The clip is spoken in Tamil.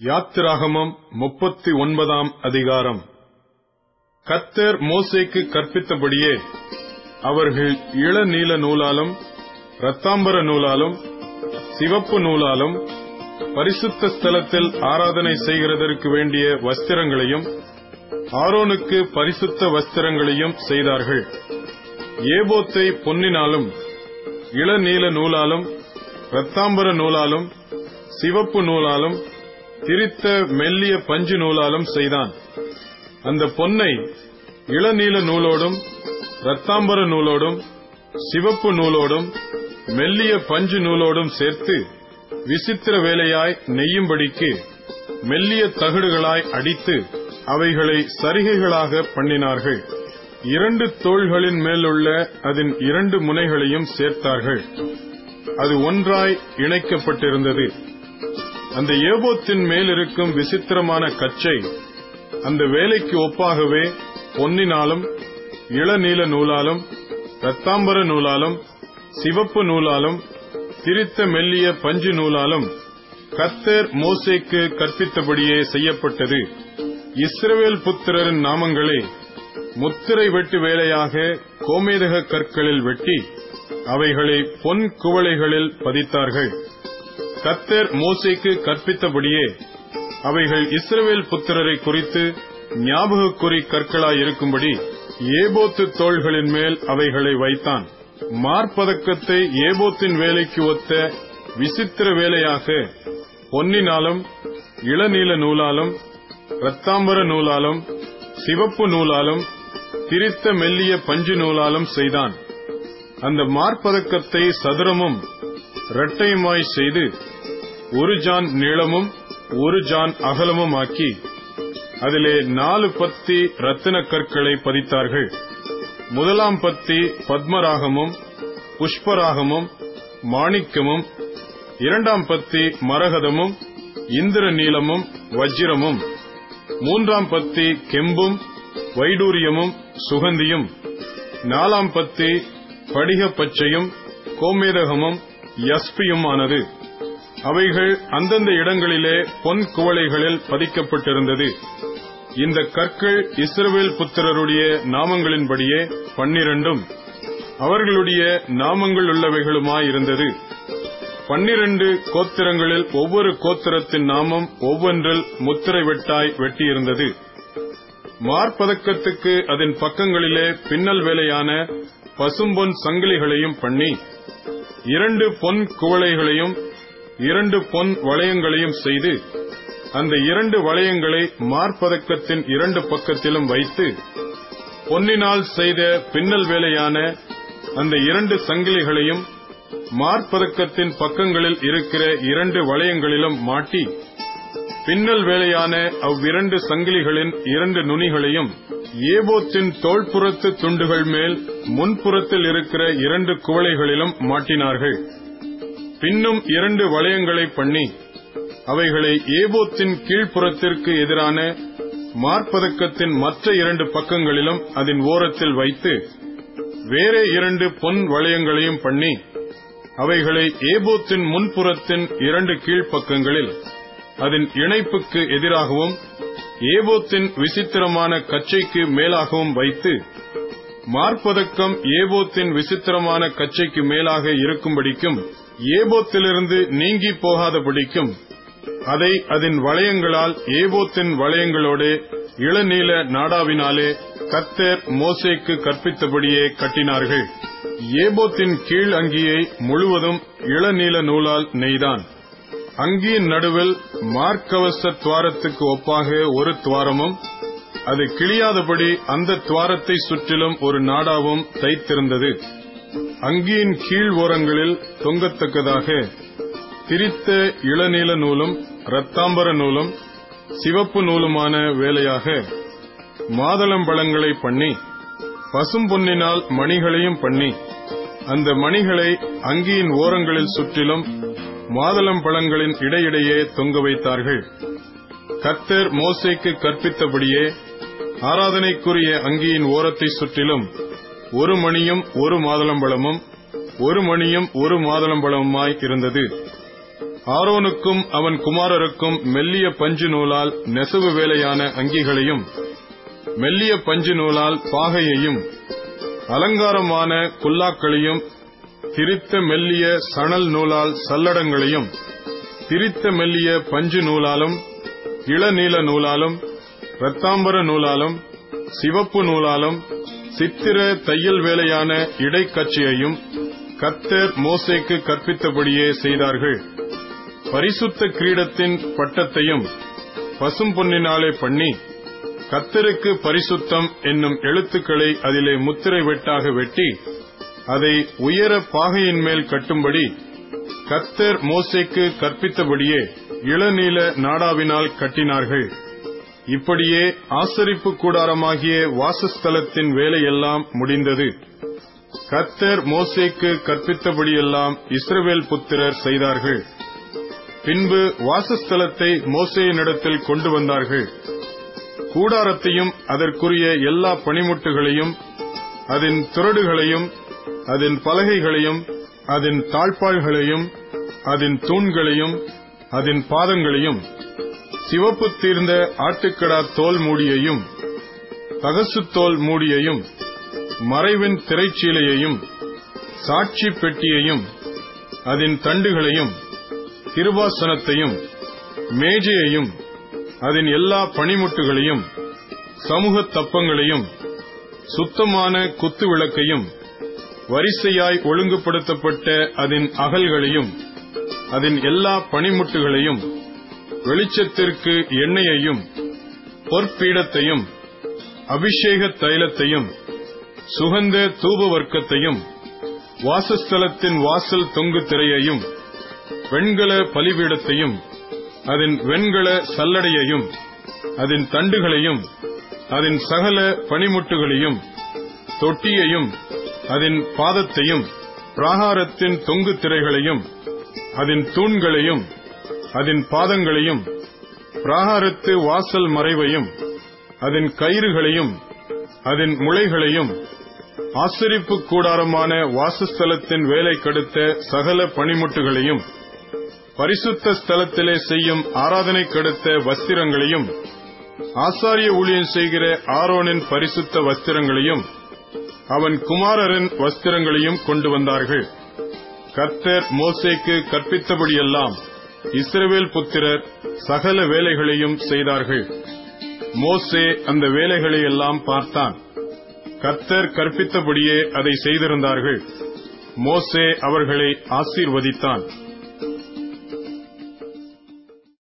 யாத்திராகமம் முப்பத்தி ஒன்பதாம் அதிகாரம். கத்தர் மோசேக்கு கற்பித்தபடியே அவர்கள் இளநீல நூலாலும் இரத்தாம்பர நூலாலும் சிவப்பு நூலாலும் பரிசுத்த ஸ்தலத்தில் ஆராதனை செய்கிறதற்கு வேண்டிய வஸ்திரங்களையும் ஆரோனுக்கு பரிசுத்த வஸ்திரங்களையும் செய்தார்கள். ஏபோத்தை பொன்னினாலும் இளநீல நூலாலும் இரத்தாம்பர நூலாலும் சிவப்பு நூலாலும் திரித்த மெல்லிய பஞ்சு நூலாலும் செய்தான். அந்த பொன்னை இளநீல நூலோடும் ரத்தாம்பர நூலோடும் சிவப்பு நூலோடும் மெல்லிய பஞ்சு நூலோடும் சேர்த்து விசித்திர வேலையாய் நெய்யும்படிக்கு மெல்லிய தகடுகளாய் அடித்து அவைகளை சரிகைகளாக பண்ணினார்கள். இரண்டு தோள்களின் மேலுள்ள அதன் இரண்டு முனைகளையும் சேர்த்தார்கள். அது ஒன்றாய் இணைக்கப்பட்டிருந்தது. அந்த ஏபோத்தின் மேலிருக்கும் விசித்திரமான கச்சை அந்த வேலைக்கு ஒப்பாகவே பொன்னினாலும் இளநீல நூலாலும் ரத்தாம்பர நூலாலும் சிவப்பு நூலாலும் திரித்த மெல்லிய பஞ்சு நூலாலும் கத்தர் மோசேக்கு கற்பித்தபடியே செய்யப்பட்டது. இஸ்ரவேல் புத்திரரின் நாமங்களை முத்திரை வெட்டு வேலையாக கோமேதக கற்களில் வெட்டி அவைகளை பொன் குவளைகளில் பதித்தார்கள். கத்தர் மோசைக்கு கற்பித்தபடியே அவைகள் இஸ்ரவேல் புத்திரரை குறித்து ஞாபகக்குறி கற்களாயிருக்கும்படி ஏபோத்து தோள்களின் மேல் அவைகளை வைத்தான். மார்பதக்கத்தை ஏபோத்தின் வேலைக்கு ஒத்த விசித்திர வேலையாக பொன்னினாலும் இளநீல நூலாலும் இரத்தாம்பர நூலாலும் சிவப்பு நூலாலும் திரித்த மெல்லிய பஞ்சு நூலாலும் செய்தான். அந்த மார்பதக்கத்தை சதுரமும் இரட்டையுமாய் செய்து ஒரு ஜான் நீளமும் ஒரு ஜான் அகலமும் ஆக்கி அதிலே நாலு பத்தி ரத்தின கற்களை பதித்தார்கள். முதலாம் பத்தி பத்மராகமும் புஷ்பராகமும் மாணிக்கமும் இரண்டாம் பத்தி மரகதமும் இந்திர நீளமும் வஜ்ரமும் மூன்றாம் பத்தி கெம்பும் வைடூரியமும் சுகந்தியும் நாலாம் பத்தி படிக பச்சையும் கோமேதகமும் யஸ்பியுமானது. அவைகள் அந்தந்த இடங்களிலே பொன் குவளைகளில் பதிக்கப்பட்டிருந்தது. இந்த கற்கள் இஸ்ரவேல் புத்திரருடைய நாமங்களின்படியே பன்னிரண்டும். அவர்களுடைய நாமங்கள் உள்ளவைகளுமாயிருந்தது. பன்னிரண்டு கோத்திரங்களில் ஒவ்வொரு கோத்திரத்தின் நாமம் ஒவ்வொன்றில் முத்திரை வெட்டாய் வெட்டியிருந்தது. மார்பதக்கத்துக்கு அதன் பக்கங்களிலே பின்னல் வேலையான பசும்பொன் சங்கிலிகளையும் பண்ணி இரண்டு பொன் குவளைகளையும் இரண்டு பொன் வளையங்களையும் செய்து அந்த இரண்டு வளையங்களை மார்பதக்கத்தின் இரண்டு பக்கத்திலும் வைத்து பொன்னினால் செய்த பின்னல் வேலையான அந்த இரண்டு சங்கிலிகளையும் மார்பதக்கத்தின் பக்கங்களில் இருக்கிற இரண்டு வளையங்களிலும் மாட்டி பின்னல் வேலையான அவ்விரண்டு சங்கிலிகளின் இரண்டு நுனிகளையும் ஏபோத்தின் தோள்புறத்து துண்டுகள் மேல் முன்புறத்தில் இருக்கிற இரண்டு குவளைகளிலும் மாட்டினார்கள். பின்னும் இரண்டு வளையங்களை பண்ணி அவைகளை ஏபோத்தின் கீழ்ப்புறத்திற்கு எதிரான மார்பதக்கத்தின் மற்ற இரண்டு பக்கங்களிலும் அதன் ஓரத்தில் வைத்து வேறே இரண்டு பொன் வளையங்களையும் பண்ணி அவைகளை ஏபோத்தின் முன்புறத்தின் இரண்டு கீழ்ப்பக்கங்களில் அதன் இணைப்புக்கு எதிராகவும் ஏபோத்தின் விசித்திரமான கச்சைக்கு மேலாகவும் வைத்து மார்பதக்கம் ஏபோத்தின் விசித்திரமான கச்சைக்கு மேலாக இருக்கும்படிக்கும் ஏபோத்திலிருந்து நீங்கி போகாதபடிக்கும் அதை அதன் வளையங்களால் ஏபோத்தின் வளையங்களோடு இளநீல நாடாவினாலே கத்தர் மோசேக்கு கற்பித்தபடியே கட்டினார்கள். ஏபோத்தின் கீழ் அங்கியை முழுவதும் இளநீல நூலால் நெய்தான். அங்கியின் நடுவில் மார்க்கவச துவாரத்துக்கு ஒப்பாக ஒரு துவாரமும் அது கிளியாதபடி அந்த துவாரத்தை சுற்றிலும் ஒரு நாடாவும் தைத்திருந்தது. அங்கியின் கீழ் ஓரங்களில் தொங்கத்தக்கதாக திரித்த இளநீல நூலும் இரத்தாம்பர நூலும் சிவப்பு நூலுமான வேலையாக மாதளம்பழங்களை பண்ணி பசும்பொன்னினால் மணிகளையும் பண்ணி அந்த மணிகளை அங்கியின் ஓரங்களில் சுற்றிலும் மாதளம் பழங்களின் இடையிடையே தொங்க வைத்தார்கள். கத்தர் மோசைக்கு கற்பித்தபடியே ஆராதனைக்குரிய அங்கியின் ஓரத்தை சுற்றிலும் ஒரு மணியும் ஒரு மாதளம்பழமும் ஒரு மணியும் ஒரு மாதளம்பழமுமாய் இருந்தது. ஆரோனுக்கும் அவன் குமாரருக்கும் மெல்லிய பஞ்சு நூலால் நெசவு வேலையான அங்கிகளையும் மெல்லிய பஞ்சு நூலால் பாகையையும் அலங்காரமான குல்லாக்களையும் திரித்த மெல்லிய சணல் நூலால் சல்லடங்களையும் திரித்த மெல்லிய பஞ்சு நூலாலும் இளநீல நூலாலும் இரத்தாம்பர நூலாலும் சிவப்பு நூலாலும் சித்திர தையல் வேலையான இடைக்கட்சியையும் கத்தர் மோசேக்கு கற்பித்தபடியே செய்தார்கள். பரிசுத்த கிரீடத்தின் பட்டத்தையும் பசும் பொன்னினாலே பண்ணி கத்தருக்கு பரிசுத்தம் என்னும் எழுத்துக்களை அதிலே முத்திரை வெட்டாக வெட்டி அதை உயர பாகையின் மேல் கட்டும்படி கத்தர் மோசேக்கு கற்பித்தபடியே இளநீல நாடாவினால் கட்டினார்கள். இப்படியே ஆசரிப்பு கூடாரமாகிய வாசஸ்தலத்தின் வேலையெல்லாம் முடிந்தது. கத்தர் மோசேக்கு கற்பித்தபடியெல்லாம் இஸ்ரவேல் புத்திரர் செய்தார்கள். பின்பு வாசஸ்தலத்தை மோசேயினிடத்தில் கொண்டு வந்தார்கள். கூடாரத்தையும் அதற்குரிய எல்லா பணிமுட்டுகளையும் அதன் துரடுகளையும் அதன் பலகைகளையும் அதன் தாழ்பாள்களையும் அதன் தூண்களையும் அதன் பாதங்களையும் சிவப்பு தீர்ந்த ஆட்டுக்கடா தோல் மூடியையும் தகசு தோல் மூடியையும் மறைவின் திரைச்சீலையையும் சாட்சி பெட்டியையும் அதன் தண்டுகளையும் திருவாசனத்தையும் மேஜையையும் அதன் எல்லா பணிமுட்டுகளையும் சமூக தப்பங்களையும் சுத்தமான குத்து விளக்கையும் வரிசையாய் ஒழுங்குபடுத்தப்பட்ட அதன் அகல்களையும் அதன் எல்லா பணிமுட்டுகளையும் வெளிச்சத்திற்கு எண்ணெயையும் பொற்பீடத்தையும் அபிஷேக தைலத்தையும் சுகந்த தூப வர்க்கத்தையும் வாசஸ்தலத்தின் வாசல் தொங்கு திரையையும் வெண்கல பலிபீடத்தையும் அதன் வெண்கல சல்லடையையும் அதன் தண்டுகளையும் அதன் சகல பனிமுட்டுகளையும் தொட்டியையும் அதன் பாதத்தையும் பிராகாரத்தின் தொங்கு திரைகளையும் அதன் தூண்களையும் அதன் பாதங்களையும் பிராகாரத்து வாசல் மறைவையும் அதன் கயிறுகளையும் அதன் முளைகளையும் ஆசிரிப்பு கூடாரமான வாசஸ்தலத்தின் வேலை கடுத்த சகல பணிமுட்டுகளையும் பரிசுத்த ஸ்தலத்திலே செய்யும் ஆராதனை கடுத்த வஸ்திரங்களையும் ஆசாரிய ஊழியம் செய்கிற ஆரோனின் பரிசுத்த வஸ்திரங்களையும் அவன் குமாரரின் வஸ்திரங்களையும் கொண்டு வந்தார்கள். கர்த்தர் மோசேக்கு கற்பித்தபடியெல்லாம் இஸ்ரவேல் புத்திரர் சகல வேலைகளையும் செய்தார்கள். மோசே அந்த வேலைகளை எல்லாம் பார்த்தான். கர்த்தர் கற்பித்தபடியே அதை செய்திருந்தார்கள். மோசே அவர்களை ஆசீர்வதித்தான்.